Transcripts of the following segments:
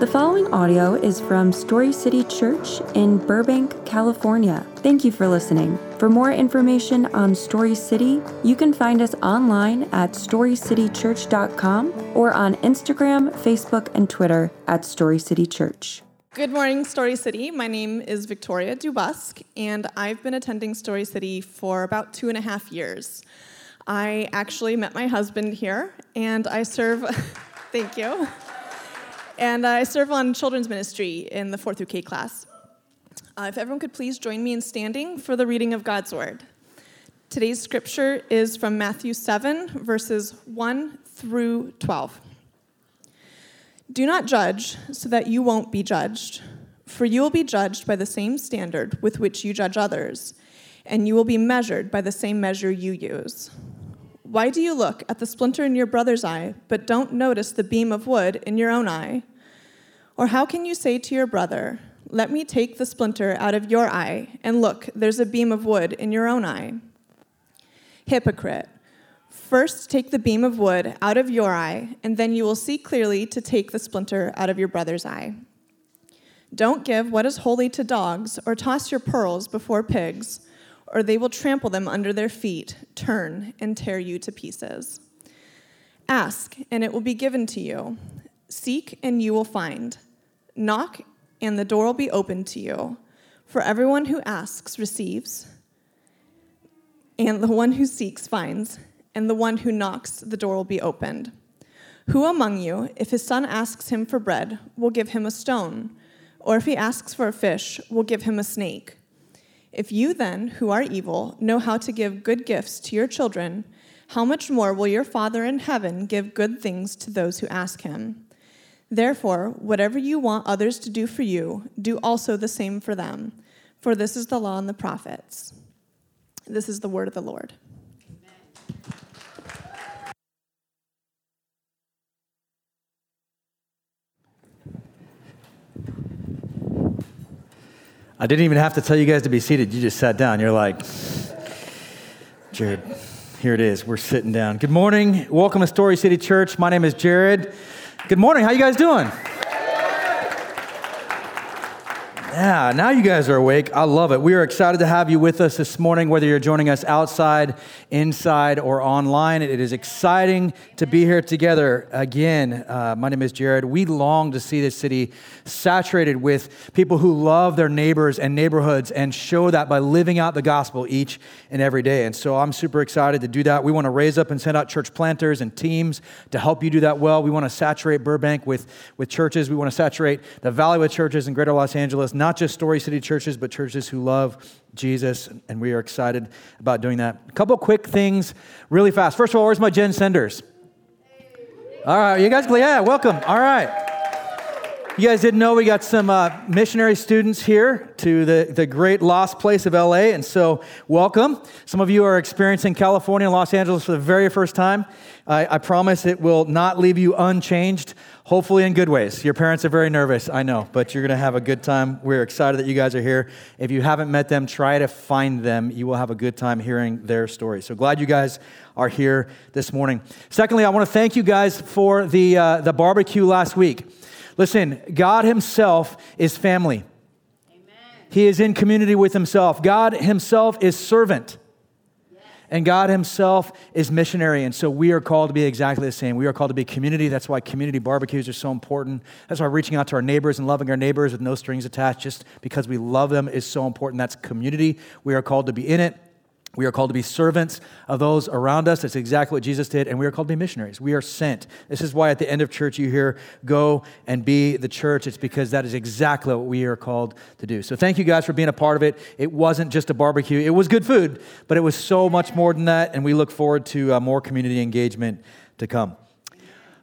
The following audio is from Story City Church in Burbank, California. Thank you for listening. For more information on Story City, you can find us online at storycitychurch.com or on Instagram, Facebook, and Twitter at Story City Church. Good morning, Story City. My name is Victoria Dubusk, and I've been attending Story City for about two and a half years. I actually met my husband here, and I serve, thank you, and I serve on children's ministry in the 4th through K class. Uh, if everyone could please join me in standing for the reading of God's Word. Today's scripture is from Matthew 7, verses 1 through 12. Do not judge so that you won't be judged, for you will be judged by the same standard with which you judge others, and you will be measured by the same measure you use. Why do you look at the splinter in your brother's eye, but don't notice the beam of wood in your own eye? Or how can you say to your brother, Let me take the splinter out of your eye, and look, there's a beam of wood in your own eye? Hypocrite. First, take the beam of wood out of your eye, and then you will see clearly to take the splinter out of your brother's eye. Don't give what is holy to dogs, or toss your pearls before pigs, or they will trample them under their feet, turn, and tear you to pieces. Ask, and it will be given to you. Seek, and you will find. Knock, and the door will be opened to you. For everyone who asks receives, and the one who seeks finds and the one who knocks, the door will be opened. Who among you, if his son asks him for bread, will give him a stone? Or if he asks for a fish, will give him a snake? If you then, who are evil, know how to give good gifts to your children, how much more will your Father in heaven give good things to those who ask him? Therefore, whatever you want others to do for you, do also the same for them, for this is the law and the prophets. This is the word of the Lord. I didn't even have to tell you guys to be seated. You just sat down. You're like, Jared, here it is. We're sitting down. Good morning. Welcome to Story City Church. My name is Jared. Good morning. How you guys doing? Yeah, now you guys are awake. I love it. We are excited to have you with us this morning, whether you're joining us outside, inside, or online. It is exciting to be here together again. Uh, my name is Jared. We long to see this city saturated with people who love their neighbors and neighborhoods and show that by living out the gospel each and every day. And so I'm super excited to do that. We want to raise up and send out church planters and teams to help you do that well. We want to saturate Burbank with, with churches. We want to saturate the Valley with churches in greater Los Angeles not just Story City churches, but churches who love Jesus, and we are excited about doing that. A couple quick things really fast. First of all, where's my Gen Senders? All right, you guys, yeah, welcome. All right. You guys didn't know we got some uh, missionary students here to the, the great lost place of LA, and so welcome. Some of you are experiencing California and Los Angeles for the very first time. I, I promise it will not leave you unchanged hopefully in good ways. Your parents are very nervous, I know, but you're going to have a good time. We're excited that you guys are here. If you haven't met them, try to find them. You will have a good time hearing their story. So glad you guys are here this morning. Secondly, I want to thank you guys for the, uh, the barbecue last week. Listen, God Himself is family. Amen. He is in community with Himself. God Himself is servant. And God Himself is missionary. And so we are called to be exactly the same. We are called to be community. That's why community barbecues are so important. That's why reaching out to our neighbors and loving our neighbors with no strings attached, just because we love them, is so important. That's community. We are called to be in it. We are called to be servants of those around us. That's exactly what Jesus did. And we are called to be missionaries. We are sent. This is why at the end of church you hear, go and be the church. It's because that is exactly what we are called to do. So thank you guys for being a part of it. It wasn't just a barbecue, it was good food, but it was so much more than that. And we look forward to uh, more community engagement to come.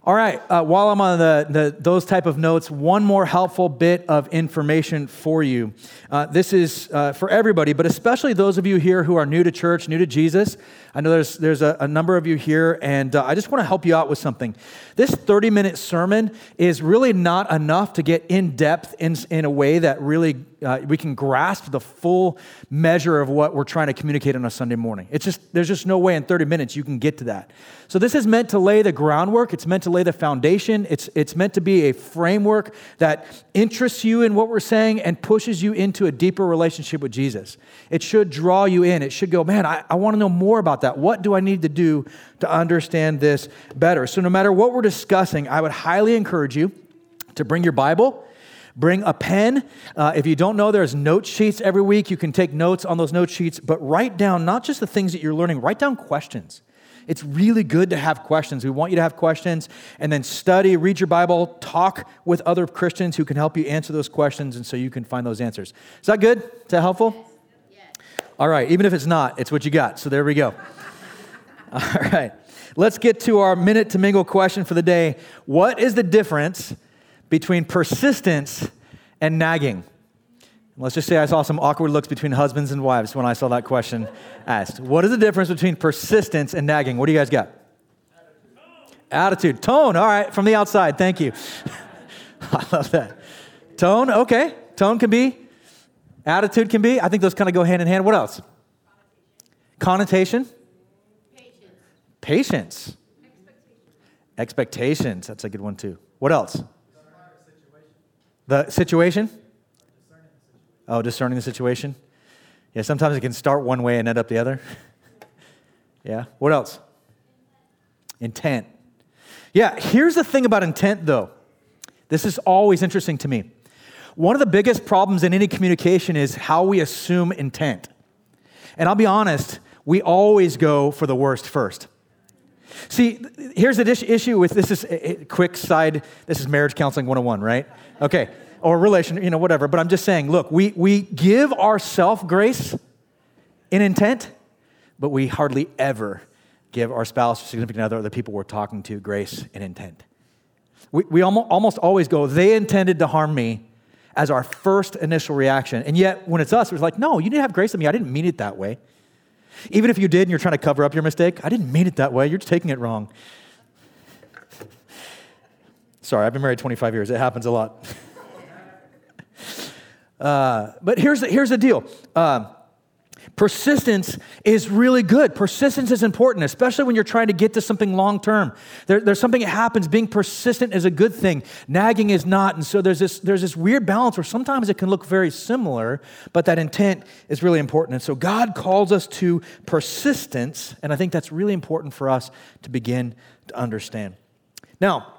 All right, uh, while I'm on the, the, those type of notes, one more helpful bit of information for you. Uh, this is uh, for everybody, but especially those of you here who are new to church, new to Jesus. I know there's, there's a, a number of you here, and uh, I just want to help you out with something. This 30 minute sermon is really not enough to get in depth in, in a way that really uh, we can grasp the full measure of what we're trying to communicate on a Sunday morning. It's just, there's just no way in 30 minutes you can get to that. So this is meant to lay the groundwork, it's meant to lay the foundation. It's, it's meant to be a framework that interests you in what we're saying and pushes you into a deeper relationship with Jesus. It should draw you in. It should go, man, I, I want to know more about that. What do I need to do to understand this better? So, no matter what we're discussing, I would highly encourage you to bring your Bible Bring a pen. Uh, if you don't know, there's note sheets every week. You can take notes on those note sheets, but write down not just the things that you're learning, write down questions. It's really good to have questions. We want you to have questions and then study, read your Bible, talk with other Christians who can help you answer those questions and so you can find those answers. Is that good? Is that helpful? Yes. All right, even if it's not, it's what you got. So there we go. All right. Let's get to our minute to mingle question for the day. What is the difference between persistence and nagging? Let's just say I saw some awkward looks between husbands and wives when I saw that question asked. What is the difference between persistence and nagging? What do you guys got? Attitude. Tone. All right, from the outside. Thank you. I love that. Tone. Okay. Tone can be. Attitude can be. I think those kind of go hand in hand. What else? Connotation. Patience. Patience. Expectations. Expectations. That's a good one too. What else? The situation? Oh, discerning the situation? Yeah, sometimes it can start one way and end up the other. yeah. What else? Intent. Yeah, here's the thing about intent, though. This is always interesting to me. One of the biggest problems in any communication is how we assume intent. And I'll be honest, we always go for the worst first. See, here's the issue with this is a quick side. This is marriage counseling 101, right? Okay, or relation, you know, whatever. But I'm just saying, look, we, we give ourself grace in intent, but we hardly ever give our spouse, significant other, or the people we're talking to grace in intent. We, we almost, almost always go, they intended to harm me as our first initial reaction. And yet, when it's us, it's like, no, you didn't have grace on me. I didn't mean it that way. Even if you did and you're trying to cover up your mistake, I didn't mean it that way. You're taking it wrong. Sorry, I've been married 25 years. It happens a lot. uh, but here's the, here's the deal. Uh, persistence is really good. Persistence is important, especially when you're trying to get to something long term. There, there's something that happens. Being persistent is a good thing. Nagging is not. And so there's this, there's this weird balance where sometimes it can look very similar, but that intent is really important. And so God calls us to persistence, and I think that's really important for us to begin to understand. Now,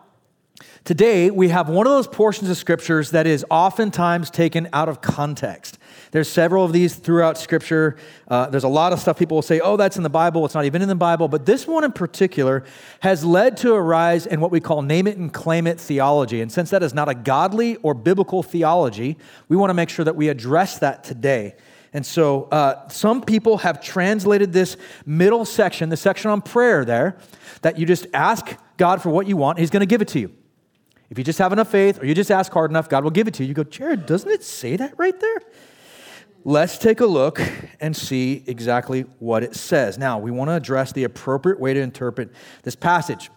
Today, we have one of those portions of scriptures that is oftentimes taken out of context. There's several of these throughout scripture. Uh, there's a lot of stuff people will say, oh, that's in the Bible. It's not even in the Bible. But this one in particular has led to a rise in what we call name it and claim it theology. And since that is not a godly or biblical theology, we want to make sure that we address that today. And so uh, some people have translated this middle section, the section on prayer there, that you just ask God for what you want, He's going to give it to you. If you just have enough faith or you just ask hard enough, God will give it to you. You go, Jared, doesn't it say that right there? Let's take a look and see exactly what it says. Now, we want to address the appropriate way to interpret this passage.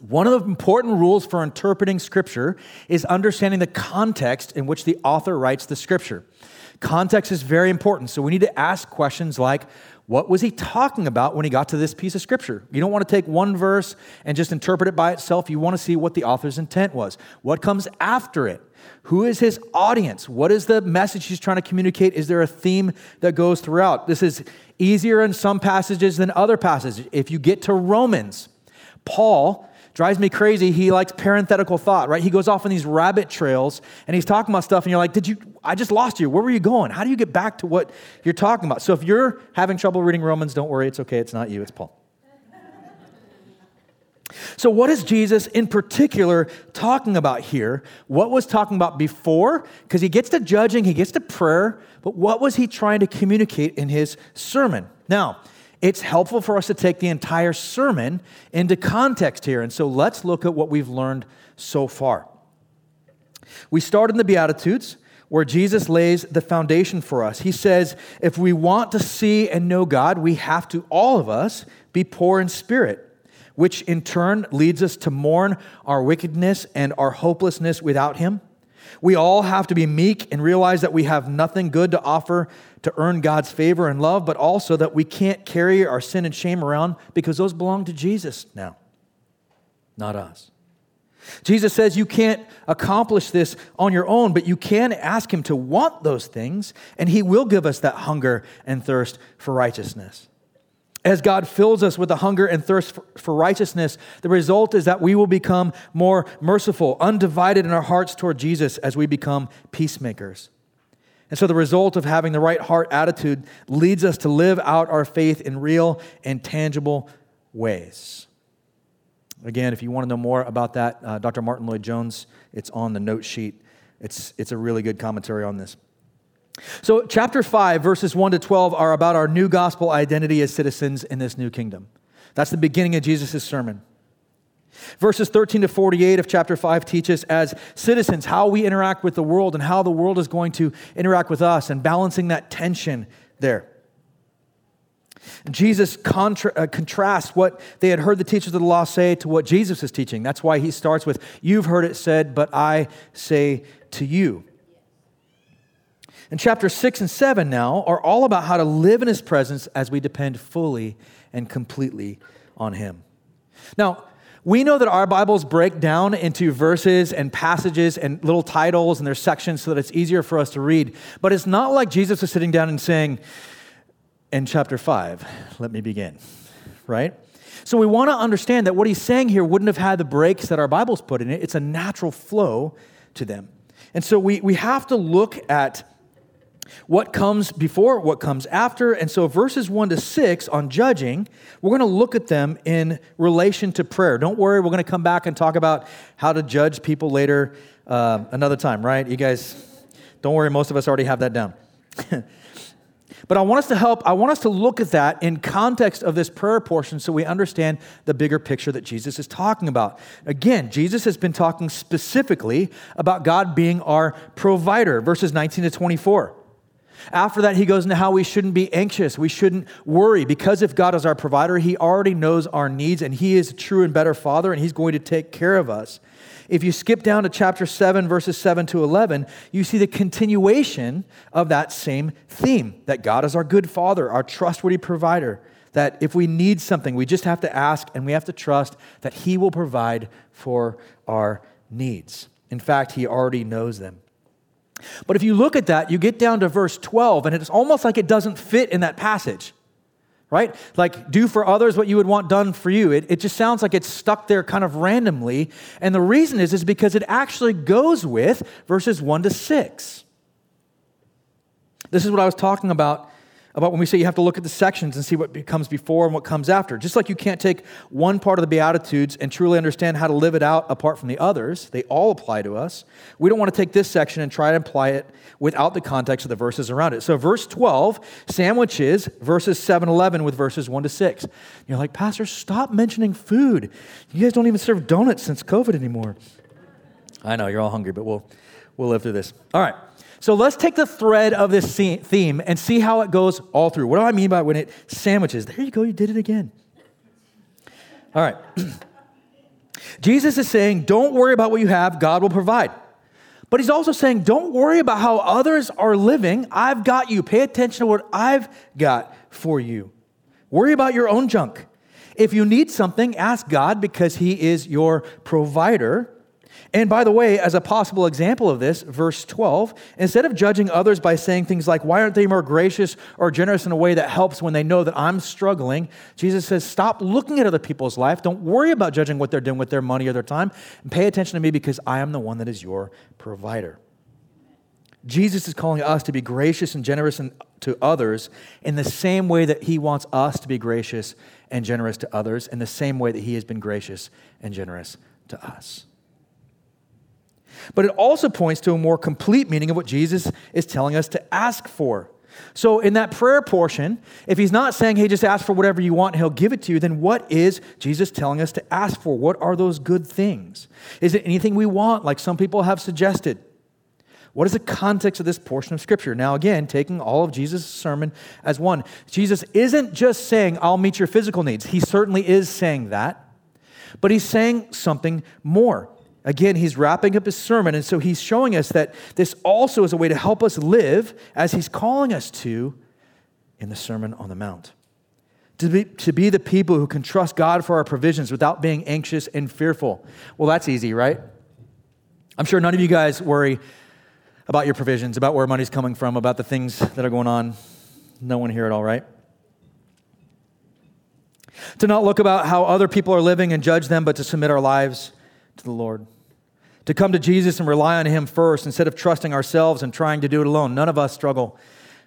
One of the important rules for interpreting Scripture is understanding the context in which the author writes the Scripture. Context is very important, so we need to ask questions like what was he talking about when he got to this piece of scripture? You don't want to take one verse and just interpret it by itself. You want to see what the author's intent was. What comes after it? Who is his audience? What is the message he's trying to communicate? Is there a theme that goes throughout? This is easier in some passages than other passages. If you get to Romans, Paul drives me crazy. He likes parenthetical thought, right? He goes off on these rabbit trails and he's talking about stuff, and you're like, Did you? I just lost you. Where were you going? How do you get back to what you're talking about? So if you're having trouble reading Romans, don't worry. It's okay. It's not you, it's Paul. So, what is Jesus in particular talking about here? What was talking about before? Because he gets to judging, he gets to prayer, but what was he trying to communicate in his sermon? Now, it's helpful for us to take the entire sermon into context here. And so let's look at what we've learned so far. We start in the Beatitudes, where Jesus lays the foundation for us. He says, if we want to see and know God, we have to, all of us, be poor in spirit, which in turn leads us to mourn our wickedness and our hopelessness without Him. We all have to be meek and realize that we have nothing good to offer to earn God's favor and love, but also that we can't carry our sin and shame around because those belong to Jesus now, not us. Jesus says you can't accomplish this on your own, but you can ask Him to want those things, and He will give us that hunger and thirst for righteousness. As God fills us with a hunger and thirst for righteousness, the result is that we will become more merciful, undivided in our hearts toward Jesus as we become peacemakers. And so, the result of having the right heart attitude leads us to live out our faith in real and tangible ways. Again, if you want to know more about that, uh, Dr. Martyn Lloyd-Jones, it's on the note sheet. It's, it's a really good commentary on this. So, chapter 5, verses 1 to 12 are about our new gospel identity as citizens in this new kingdom. That's the beginning of Jesus' sermon. Verses 13 to 48 of chapter 5 teach us as citizens how we interact with the world and how the world is going to interact with us and balancing that tension there. Jesus contra- uh, contrasts what they had heard the teachers of the law say to what Jesus is teaching. That's why he starts with, You've heard it said, but I say to you. And chapter 6 and 7 now are all about how to live in his presence as we depend fully and completely on him. Now, we know that our Bibles break down into verses and passages and little titles and their sections so that it's easier for us to read. But it's not like Jesus is sitting down and saying, in chapter 5. Let me begin, right? So we want to understand that what he's saying here wouldn't have had the breaks that our Bibles put in it. It's a natural flow to them. And so we, we have to look at what comes before, what comes after. And so verses 1 to 6 on judging, we're going to look at them in relation to prayer. Don't worry, we're going to come back and talk about how to judge people later uh, another time, right? You guys, don't worry, most of us already have that down. But I want us to help, I want us to look at that in context of this prayer portion so we understand the bigger picture that Jesus is talking about. Again, Jesus has been talking specifically about God being our provider, verses 19 to 24. After that, he goes into how we shouldn't be anxious. We shouldn't worry because if God is our provider, he already knows our needs and he is a true and better father and he's going to take care of us. If you skip down to chapter 7, verses 7 to 11, you see the continuation of that same theme that God is our good father, our trustworthy provider. That if we need something, we just have to ask and we have to trust that He will provide for our needs. In fact, He already knows them. But if you look at that, you get down to verse 12, and it's almost like it doesn't fit in that passage right? Like, do for others what you would want done for you. It, it just sounds like it's stuck there kind of randomly. And the reason is, is because it actually goes with verses 1 to 6. This is what I was talking about about when we say you have to look at the sections and see what comes before and what comes after. Just like you can't take one part of the Beatitudes and truly understand how to live it out apart from the others, they all apply to us. We don't want to take this section and try to apply it without the context of the verses around it. So, verse 12 sandwiches verses 7 11 with verses 1 to 6. You're like, Pastor, stop mentioning food. You guys don't even serve donuts since COVID anymore. I know, you're all hungry, but we'll, we'll live through this. All right. So let's take the thread of this theme and see how it goes all through. What do I mean by when it sandwiches? There you go, you did it again. All right. Jesus is saying, don't worry about what you have, God will provide. But he's also saying, don't worry about how others are living. I've got you. Pay attention to what I've got for you. Worry about your own junk. If you need something, ask God because he is your provider. And by the way, as a possible example of this, verse 12, instead of judging others by saying things like, why aren't they more gracious or generous in a way that helps when they know that I'm struggling? Jesus says, stop looking at other people's life. Don't worry about judging what they're doing with their money or their time. And pay attention to me because I am the one that is your provider. Jesus is calling us to be gracious and generous to others in the same way that he wants us to be gracious and generous to others, in the same way that he has been gracious and generous to us. But it also points to a more complete meaning of what Jesus is telling us to ask for. So, in that prayer portion, if he's not saying, hey, just ask for whatever you want he'll give it to you, then what is Jesus telling us to ask for? What are those good things? Is it anything we want, like some people have suggested? What is the context of this portion of Scripture? Now, again, taking all of Jesus' sermon as one, Jesus isn't just saying, I'll meet your physical needs. He certainly is saying that, but he's saying something more. Again, he's wrapping up his sermon, and so he's showing us that this also is a way to help us live as he's calling us to in the Sermon on the Mount. to be, to be the people who can trust God for our provisions without being anxious and fearful. Well, that's easy, right? I'm sure none of you guys worry about your provisions, about where money's coming from, about the things that are going on. No one here at all, right? To not look about how other people are living and judge them, but to submit our lives to the Lord. To come to Jesus and rely on Him first instead of trusting ourselves and trying to do it alone. None of us struggle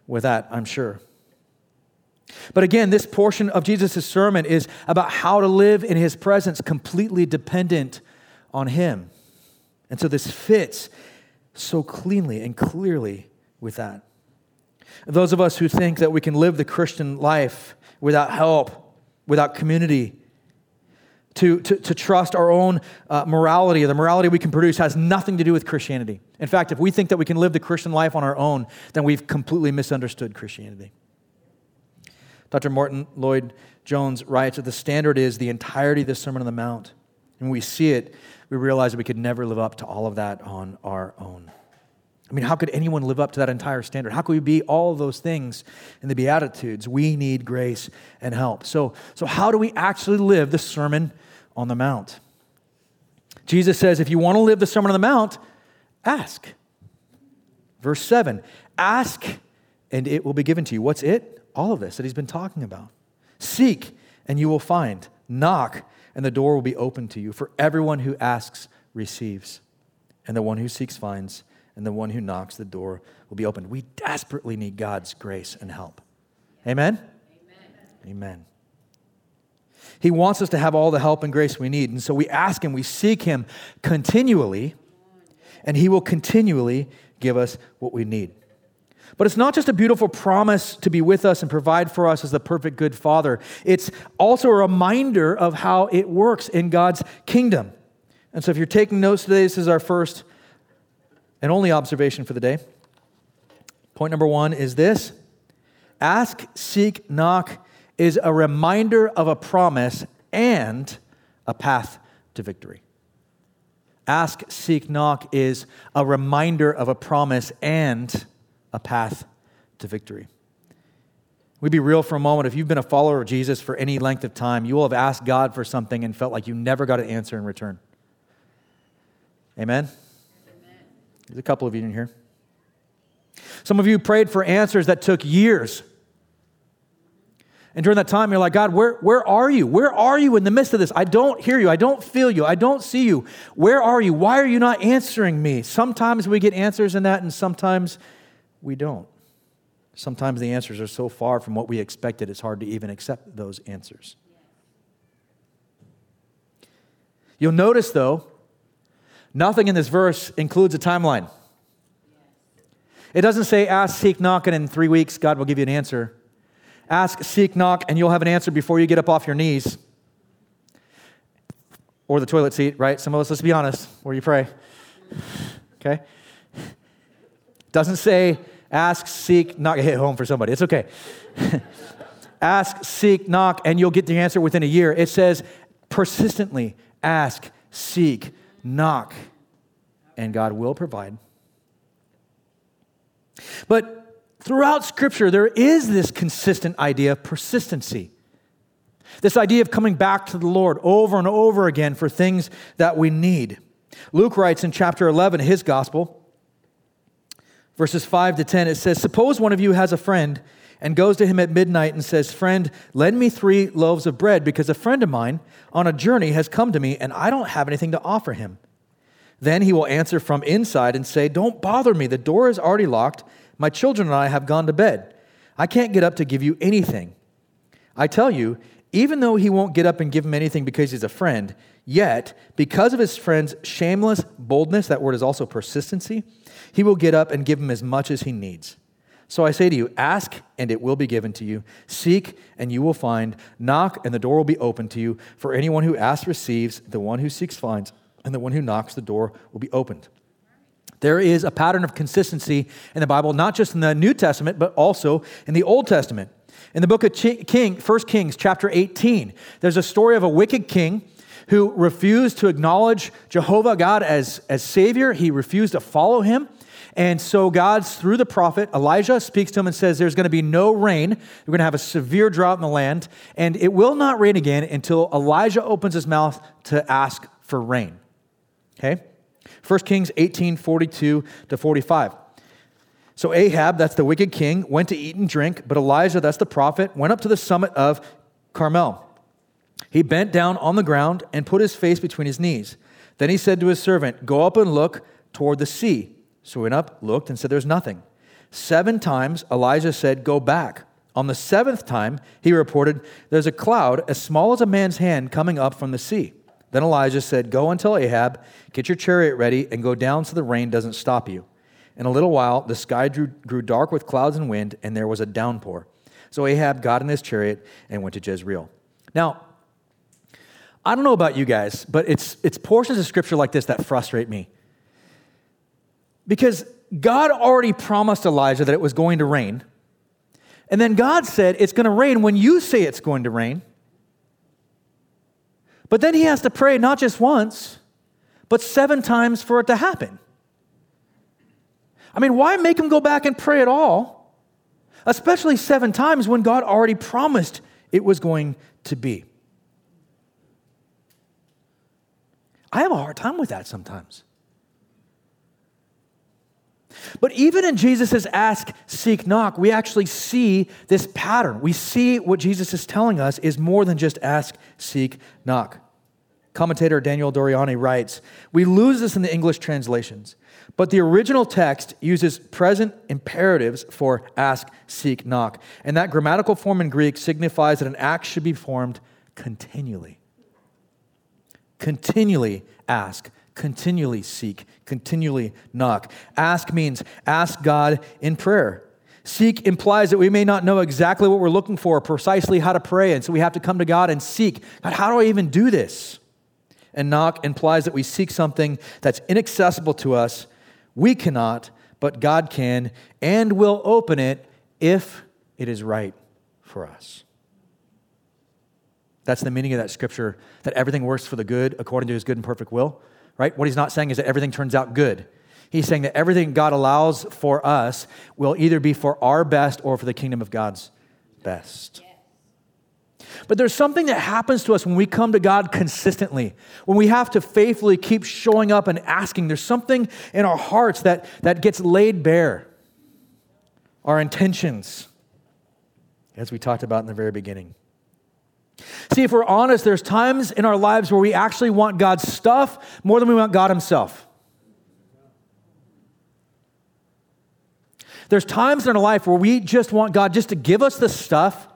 with that, I'm sure. But again, this portion of Jesus' sermon is about how to live in His presence completely dependent on Him. And so this fits so cleanly and clearly with that. Those of us who think that we can live the Christian life without help, without community, to, to, to trust our own uh, morality, the morality we can produce has nothing to do with Christianity. In fact, if we think that we can live the Christian life on our own, then we've completely misunderstood Christianity. Dr. Martyn Lloyd Jones writes that the standard is the entirety of the Sermon on the Mount. And when we see it, we realize that we could never live up to all of that on our own. I mean, how could anyone live up to that entire standard? How could we be all those things in the Beatitudes? We need grace and help. So, so how do we actually live the Sermon on the Mount? Jesus says, if you want to live the Sermon on the Mount, ask. Verse 7 Ask and it will be given to you. What's it? All of this that he's been talking about. Seek and you will find. Knock and the door will be open to you. For everyone who asks receives, and the one who seeks finds and the one who knocks, the door will be opened. We desperately need God's grace and help. Amen? Amen. Amen. He wants us to have all the help and grace we need. And so we ask Him, we seek Him continually, and He will continually give us what we need. But it's not just a beautiful promise to be with us and provide for us as the perfect good Father, it's also a reminder of how it works in God's kingdom. And so if you're taking notes today, this is our first and only observation for the day. Point number one is this ask, seek, knock is a reminder of a promise and a path to victory. Ask, seek, knock is a reminder of a promise and a path to victory. We'd be real for a moment. If you've been a follower of Jesus for any length of time, you will have asked God for something and felt like you never got an answer in return. Amen? There's a couple of you in here. Some of you prayed for answers that took years. And during that time, you're like, God, where, where are you? Where are you in the midst of this? I don't hear you. I don't feel you. I don't see you. Where are you? Why are you not answering me? Sometimes we get answers in that, and sometimes we don't. Sometimes the answers are so far from what we expected, it's hard to even accept those answers. You'll notice, though, Nothing in this verse includes a timeline. It doesn't say ask, seek, knock, and in three weeks God will give you an answer. Ask, seek, knock, and you'll have an answer before you get up off your knees or the toilet seat, right? Some of us, let's be honest, where you pray. Okay? Doesn't say ask, seek, knock, hit home for somebody. It's okay. ask, seek, knock, and you'll get the answer within a year. It says persistently ask, seek, knock, and God will provide. But throughout Scripture, there is this consistent idea of persistency. This idea of coming back to the Lord over and over again for things that we need. Luke writes in chapter 11, his gospel, verses 5 to 10, it says, Suppose one of you has a friend and goes to him at midnight and says, Friend, lend me three loaves of bread because a friend of mine on a journey has come to me and I don't have anything to offer him. Then he will answer from inside and say, Don't bother me. The door is already locked. My children and I have gone to bed. I can't get up to give you anything. I tell you, even though he won't get up and give him anything because he's a friend, yet, because of his friend's shameless boldness, that word is also persistency, he will get up and give him as much as he needs. So I say to you, ask and it will be given to you. Seek and you will find. Knock and the door will be opened to you. For anyone who asks receives, the one who seeks finds, and the one who knocks, the door will be opened. There is a pattern of consistency in the Bible, not just in the New Testament, but also in the Old Testament. In the book of King, 1 Kings, chapter 18, there's a story of a wicked king who refused to acknowledge Jehovah God as, as Savior. He refused to follow him. And so God, through the prophet Elijah, speaks to him and says, There's going to be no rain. We're going to have a severe drought in the land, and it will not rain again until Elijah opens his mouth to ask for rain. Okay? 1 Kings 18 42 to 45. So Ahab, that's the wicked king, went to eat and drink, but Elijah, that's the prophet, went up to the summit of Carmel. He bent down on the ground and put his face between his knees. Then he said to his servant, Go up and look toward the sea. So he went up, looked, and said, There's nothing. Seven times Elijah said, Go back. On the seventh time, he reported, There's a cloud as small as a man's hand coming up from the sea. Then Elijah said, Go and tell Ahab, get your chariot ready, and go down so the rain doesn't stop you. In a little while, the sky drew, grew dark with clouds and wind, and there was a downpour. So Ahab got in his chariot and went to Jezreel. Now, I don't know about you guys, but it's, it's portions of scripture like this that frustrate me. Because God already promised Elijah that it was going to rain. And then God said it's going to rain when you say it's going to rain. But then he has to pray not just once, but seven times for it to happen. I mean, why make him go back and pray at all? Especially seven times when God already promised it was going to be. I have a hard time with that sometimes. But even in Jesus' ask, seek, knock, we actually see this pattern. We see what Jesus is telling us is more than just ask, seek, knock. Commentator Daniel Doriani writes We lose this in the English translations, but the original text uses present imperatives for ask, seek, knock. And that grammatical form in Greek signifies that an act should be formed continually. Continually ask, continually seek, continually knock. Ask means ask God in prayer. Seek implies that we may not know exactly what we're looking for, precisely how to pray, and so we have to come to God and seek. God, how do I even do this? And knock implies that we seek something that's inaccessible to us. We cannot, but God can and will open it if it is right for us. That's the meaning of that scripture that everything works for the good according to his good and perfect will right? What he's not saying is that everything turns out good. He's saying that everything God allows for us will either be for our best or for the kingdom of God's best. But there's something that happens to us when we come to God consistently, when we have to faithfully keep showing up and asking. There's something in our hearts that, that gets laid bare. Our intentions, as we talked about in the very beginning. See, if we're honest, there's times in our lives where we actually want God's stuff more than we want God Himself. There's times in our life where we just want God just to give us the stuff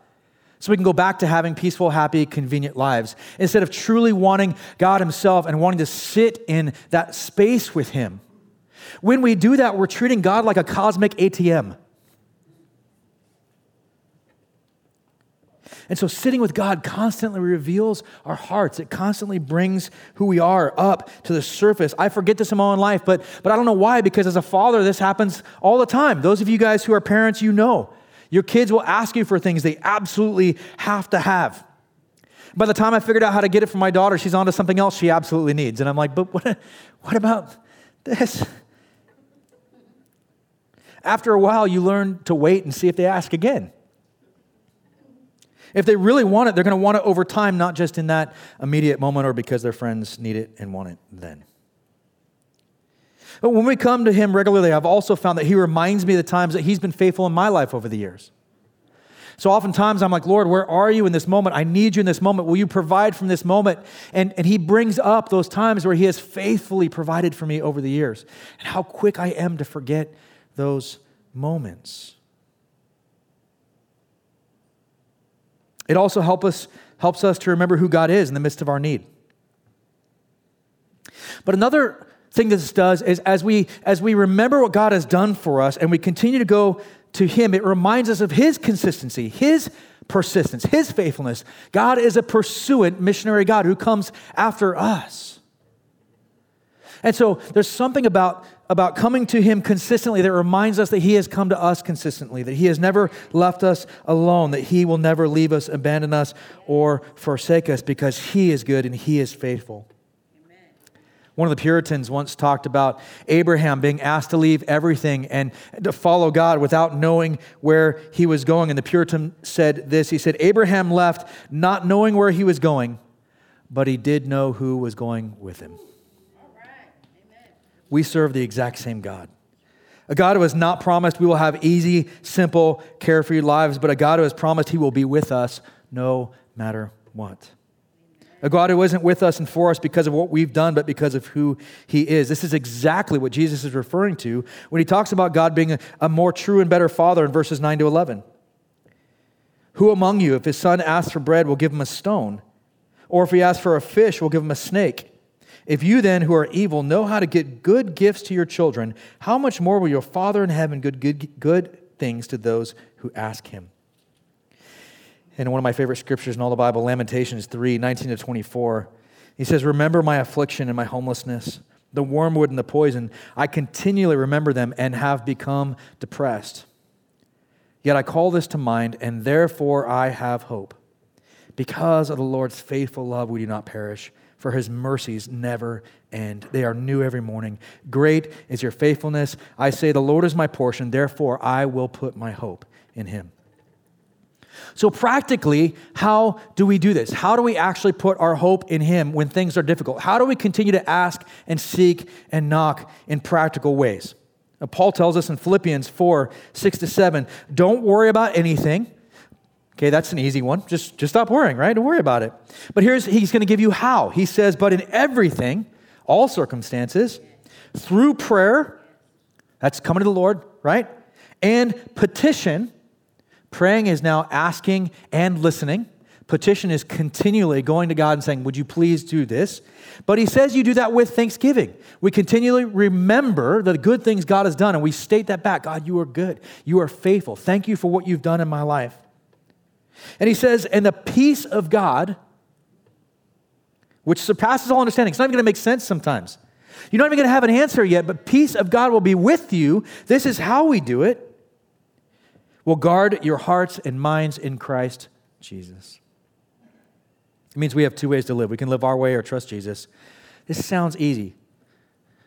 so we can go back to having peaceful, happy, convenient lives instead of truly wanting God Himself and wanting to sit in that space with Him. When we do that, we're treating God like a cosmic ATM. And so sitting with God constantly reveals our hearts. It constantly brings who we are up to the surface. I forget this in my own life, but, but I don't know why, because as a father, this happens all the time. Those of you guys who are parents, you know. Your kids will ask you for things they absolutely have to have. By the time I figured out how to get it for my daughter, she's on to something else she absolutely needs. And I'm like, but what, what about this? After a while, you learn to wait and see if they ask again. If they really want it, they're going to want it over time, not just in that immediate moment or because their friends need it and want it then. But when we come to Him regularly, I've also found that He reminds me of the times that He's been faithful in my life over the years. So oftentimes I'm like, Lord, where are you in this moment? I need you in this moment. Will you provide from this moment? And, and He brings up those times where He has faithfully provided for me over the years and how quick I am to forget those moments. It also help us, helps us to remember who God is in the midst of our need. But another thing this does is as we as we remember what God has done for us and we continue to go to him it reminds us of his consistency his persistence his faithfulness god is a pursuant missionary god who comes after us And so there's something about, about coming to Him consistently that reminds us that He has come to us consistently, that He has never left us alone, that He will never leave us, abandon us, or forsake us because He is good and He is faithful. One of the Puritans once talked about Abraham being asked to leave everything and to follow God without knowing where he was going. And the Puritan said this He said, Abraham left not knowing where he was going, but he did know who was going with him. We serve the exact same God. A God who has not promised we will have easy, simple, carefree lives, but a God who has promised he will be with us no matter what. A God who isn't with us and for us because of what we've done, but because of who He is. This is exactly what Jesus is referring to when He talks about God being a, a more true and better Father in verses 9 to 11. Who among you, if his son asks for bread, will give him a stone? Or if he asks for a fish, will give him a snake? If you then, who are evil, know how to get good gifts to your children, how much more will your Father in heaven give good, good things to those who ask him? in one of my favorite scriptures in all the Bible, Lamentations 3 19 to 24. He says, Remember my affliction and my homelessness, the wormwood and the poison. I continually remember them and have become depressed. Yet I call this to mind, and therefore I have hope. Because of the Lord's faithful love, we do not perish, for his mercies never end. They are new every morning. Great is your faithfulness. I say, The Lord is my portion, therefore I will put my hope in him. So, practically, how do we do this? How do we actually put our hope in Him when things are difficult? How do we continue to ask and seek and knock in practical ways? Paul tells us in Philippians 4 6 to 7 don't worry about anything. Okay, that's an easy one. Just, just stop worrying, right? Don't worry about it. But here's, he's going to give you how. He says, but in everything, all circumstances, through prayer, that's coming to the Lord, right? And petition, Praying is now asking and listening. Petition is continually going to God and saying, Would you please do this? But he says you do that with thanksgiving. We continually remember the good things God has done, and we state that back God, you are good. You are faithful. Thank you for what you've done in my life. And he says, And the peace of God, which surpasses all understanding, it's not even going to make sense sometimes. You're not even going to have an answer yet, but peace of God will be with you. This is how we do it will guard your hearts and minds in Christ Jesus. It means we have two ways to live. We can live our way or trust Jesus. This sounds easy.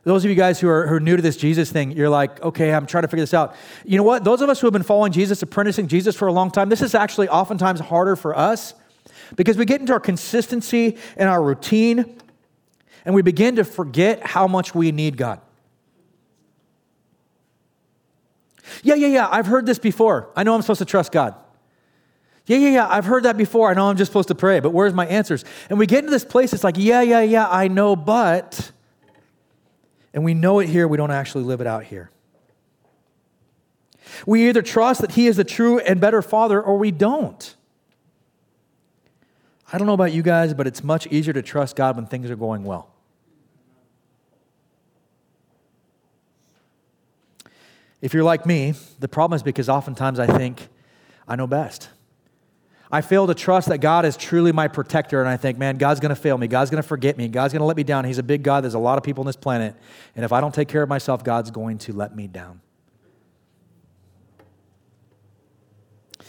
Those of you guys who are, who are new to this Jesus thing, you're like, okay, I'm trying to figure this out. You know what? Those of us who have been following Jesus, apprenticing Jesus for a long time, this is actually oftentimes harder for us because we get into our consistency and our routine and we begin to forget how much we need God. Yeah, yeah, yeah, I've heard this before. I know I'm supposed to trust God. Yeah, yeah, yeah, I've heard that before. I know I'm just supposed to pray, but where's my answers? And we get into this place, it's like, yeah, yeah, yeah, I know, but. And we know it here, we don't actually live it out here. We either trust that He is the true and better Father or we don't. I don't know about you guys, but it's much easier to trust God when things are going well. If you're like me, the problem is because oftentimes I think I know best. I fail to trust that God is truly my protector, and I think, man, God's going to fail me. God's going to forget me. God's going to let me down. He's a big God. There's a lot of people on this planet. And if I don't take care of myself, God's going to let me down.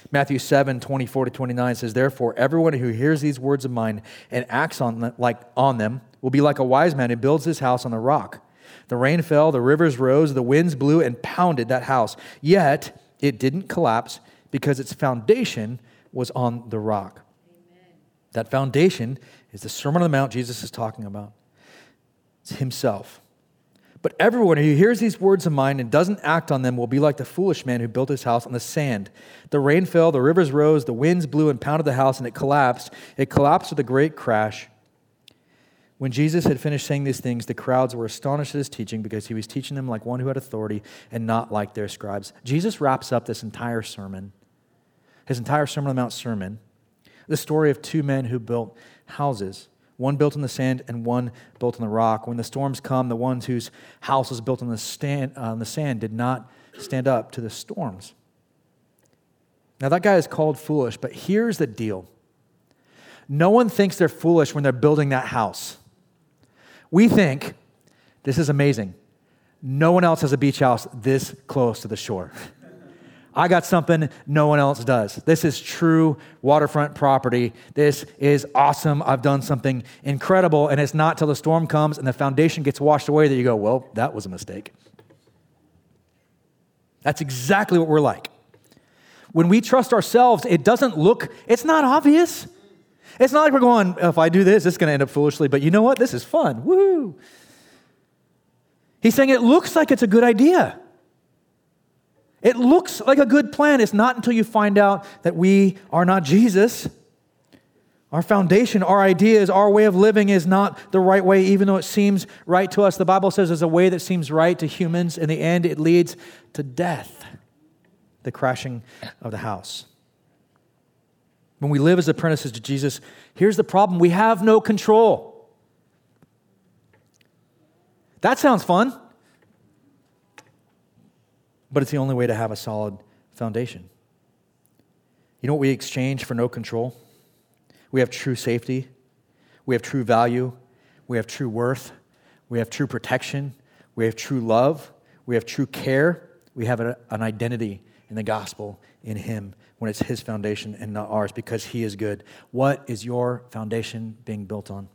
Matthew 7, 24 to 29 says, Therefore, everyone who hears these words of mine and acts on them, like, on them will be like a wise man who builds his house on the rock. The rain fell, the rivers rose, the winds blew and pounded that house. Yet it didn't collapse because its foundation was on the rock. Amen. That foundation is the Sermon on the Mount Jesus is talking about. It's himself. But everyone who hears these words of mine and doesn't act on them will be like the foolish man who built his house on the sand. The rain fell, the rivers rose, the winds blew and pounded the house, and it collapsed. It collapsed with a great crash. When Jesus had finished saying these things, the crowds were astonished at his teaching because he was teaching them like one who had authority and not like their scribes. Jesus wraps up this entire sermon, his entire Sermon on the Mount sermon, the story of two men who built houses. One built on the sand and one built on the rock. When the storms come, the ones whose house was built on the, stand, uh, on the sand did not stand up to the storms. Now, that guy is called foolish, but here's the deal no one thinks they're foolish when they're building that house. We think This is amazing. No one else has a beach house this close to the shore. I got something no one else does. This is true waterfront property. This is awesome. I've done something incredible. And it's not till the storm comes and the foundation gets washed away that you go, well, that was a mistake. That's exactly what we're like. When we trust ourselves, it doesn't look, it's not obvious. It's not like we're going, if I do this, it's going to end up foolishly, but you know what? This is fun. Woo! He's saying it looks like it's a good idea. It looks like a good plan. It's not until you find out that we are not Jesus. Our foundation, our ideas, our way of living is not the right way, even though it seems right to us. The Bible says there's a way that seems right to humans. In the end, it leads to death, the crashing of the house. When we live as apprentices to Jesus, here's the problem we have no control. That sounds fun but it's the only way to have a solid foundation. You know what we exchange for no control? We have true safety, we have true value, we have true worth, we have true protection, we have true love, we have true care, we have an identity in the gospel in Him when it's His foundation and not ours because He is good. What is your foundation being built on?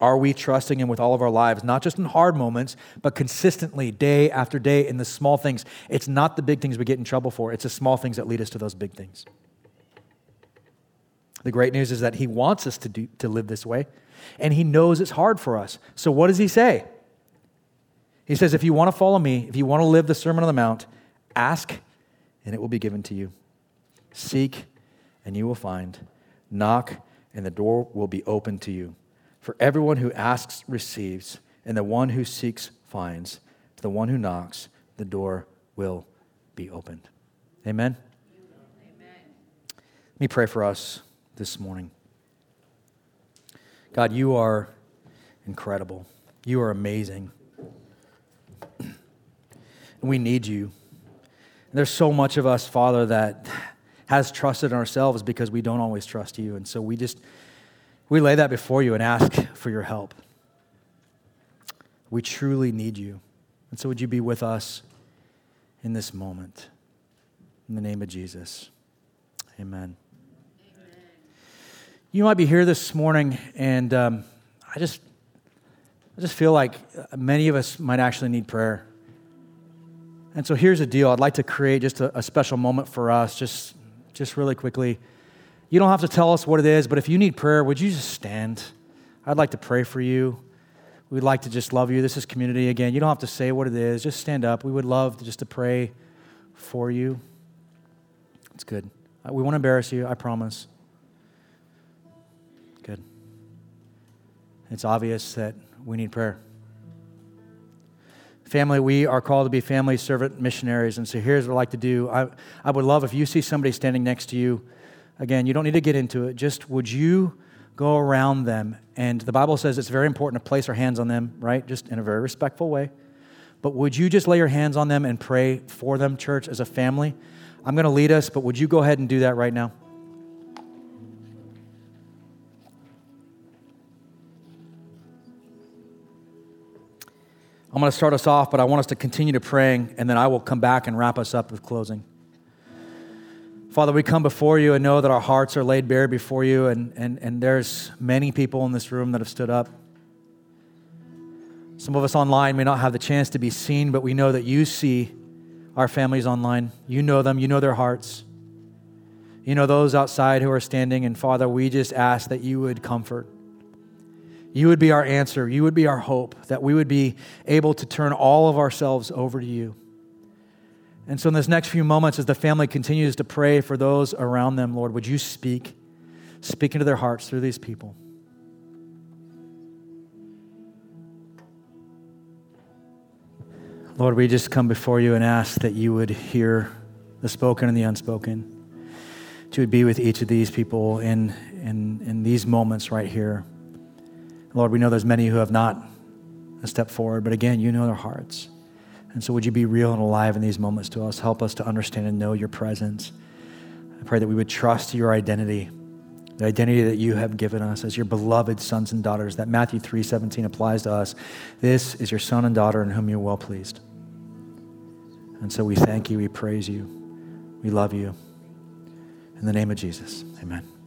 Are we trusting Him with all of our lives, not just in hard moments, but consistently, day after day, in the small things? It's not the big things we get in trouble for, it's the small things that lead us to those big things. The great news is that He wants us to, do, to live this way, and He knows it's hard for us. So, what does He say? He says, If you want to follow me, if you want to live the Sermon on the Mount, ask, and it will be given to you. Seek, and you will find. Knock, and the door will be open to you. For everyone who asks receives, and the one who seeks finds. To the one who knocks, the door will be opened. Amen? Amen. Let me pray for us this morning. God, you are incredible. You are amazing. And we need you. And there's so much of us, Father, that has trusted in ourselves because we don't always trust you. And so we just we lay that before you and ask for your help. We truly need you. And so, would you be with us in this moment? In the name of Jesus. Amen. Amen. You might be here this morning, and um, I just, I just feel like many of us might actually need prayer. And so here's the deal. I'd like to create just a, a special moment for us, just, just really quickly. You don't have to tell us what it is, but if you need prayer, would you just stand? I'd like to pray for you. We'd like to just love you. This is community again. You don't have to say what it is. Just stand up. We would love to just to pray for you. It's good. Uh, we won't embarrass you, I promise. Good. It's obvious that we need prayer. Family, we are called to be family servant missionaries. And so here's what I'd like to do. I, I would love if you see somebody standing next to you Again, you don't need to get into it. Just would you go around them? And the Bible says it's very important to place our hands on them, right? Just in a very respectful way. But would you just lay your hands on them and pray for them, church, as a family? I'm going to lead us, but would you go ahead and do that right now? I'm going to start us off, but I want us to continue to praying, and then I will come back and wrap us up with closing. Father, we come before you and know that our hearts are laid bare before you, and, and, and there's many people in this room that have stood up. Some of us online may not have the chance to be seen, but we know that you see our families online. You know them, you know their hearts. You know those outside who are standing, and Father, we just ask that you would comfort. You would be our answer. You would be our hope, that we would be able to turn all of ourselves over to you. And so, in this next few moments, as the family continues to pray for those around them, Lord, would you speak? Speak into their hearts through these people. Lord, we just come before you and ask that you would hear the spoken and the unspoken. That you would be with each of these people in, in, in these moments right here. Lord, we know there's many who have not stepped forward, but again, you know their hearts. And so, would you be real and alive in these moments to us? Help us to understand and know your presence. I pray that we would trust your identity, the identity that you have given us as your beloved sons and daughters, that Matthew 3:17 applies to us. This is your son and daughter in whom you're well pleased. And so we thank you, we praise you, we love you. In the name of Jesus, amen.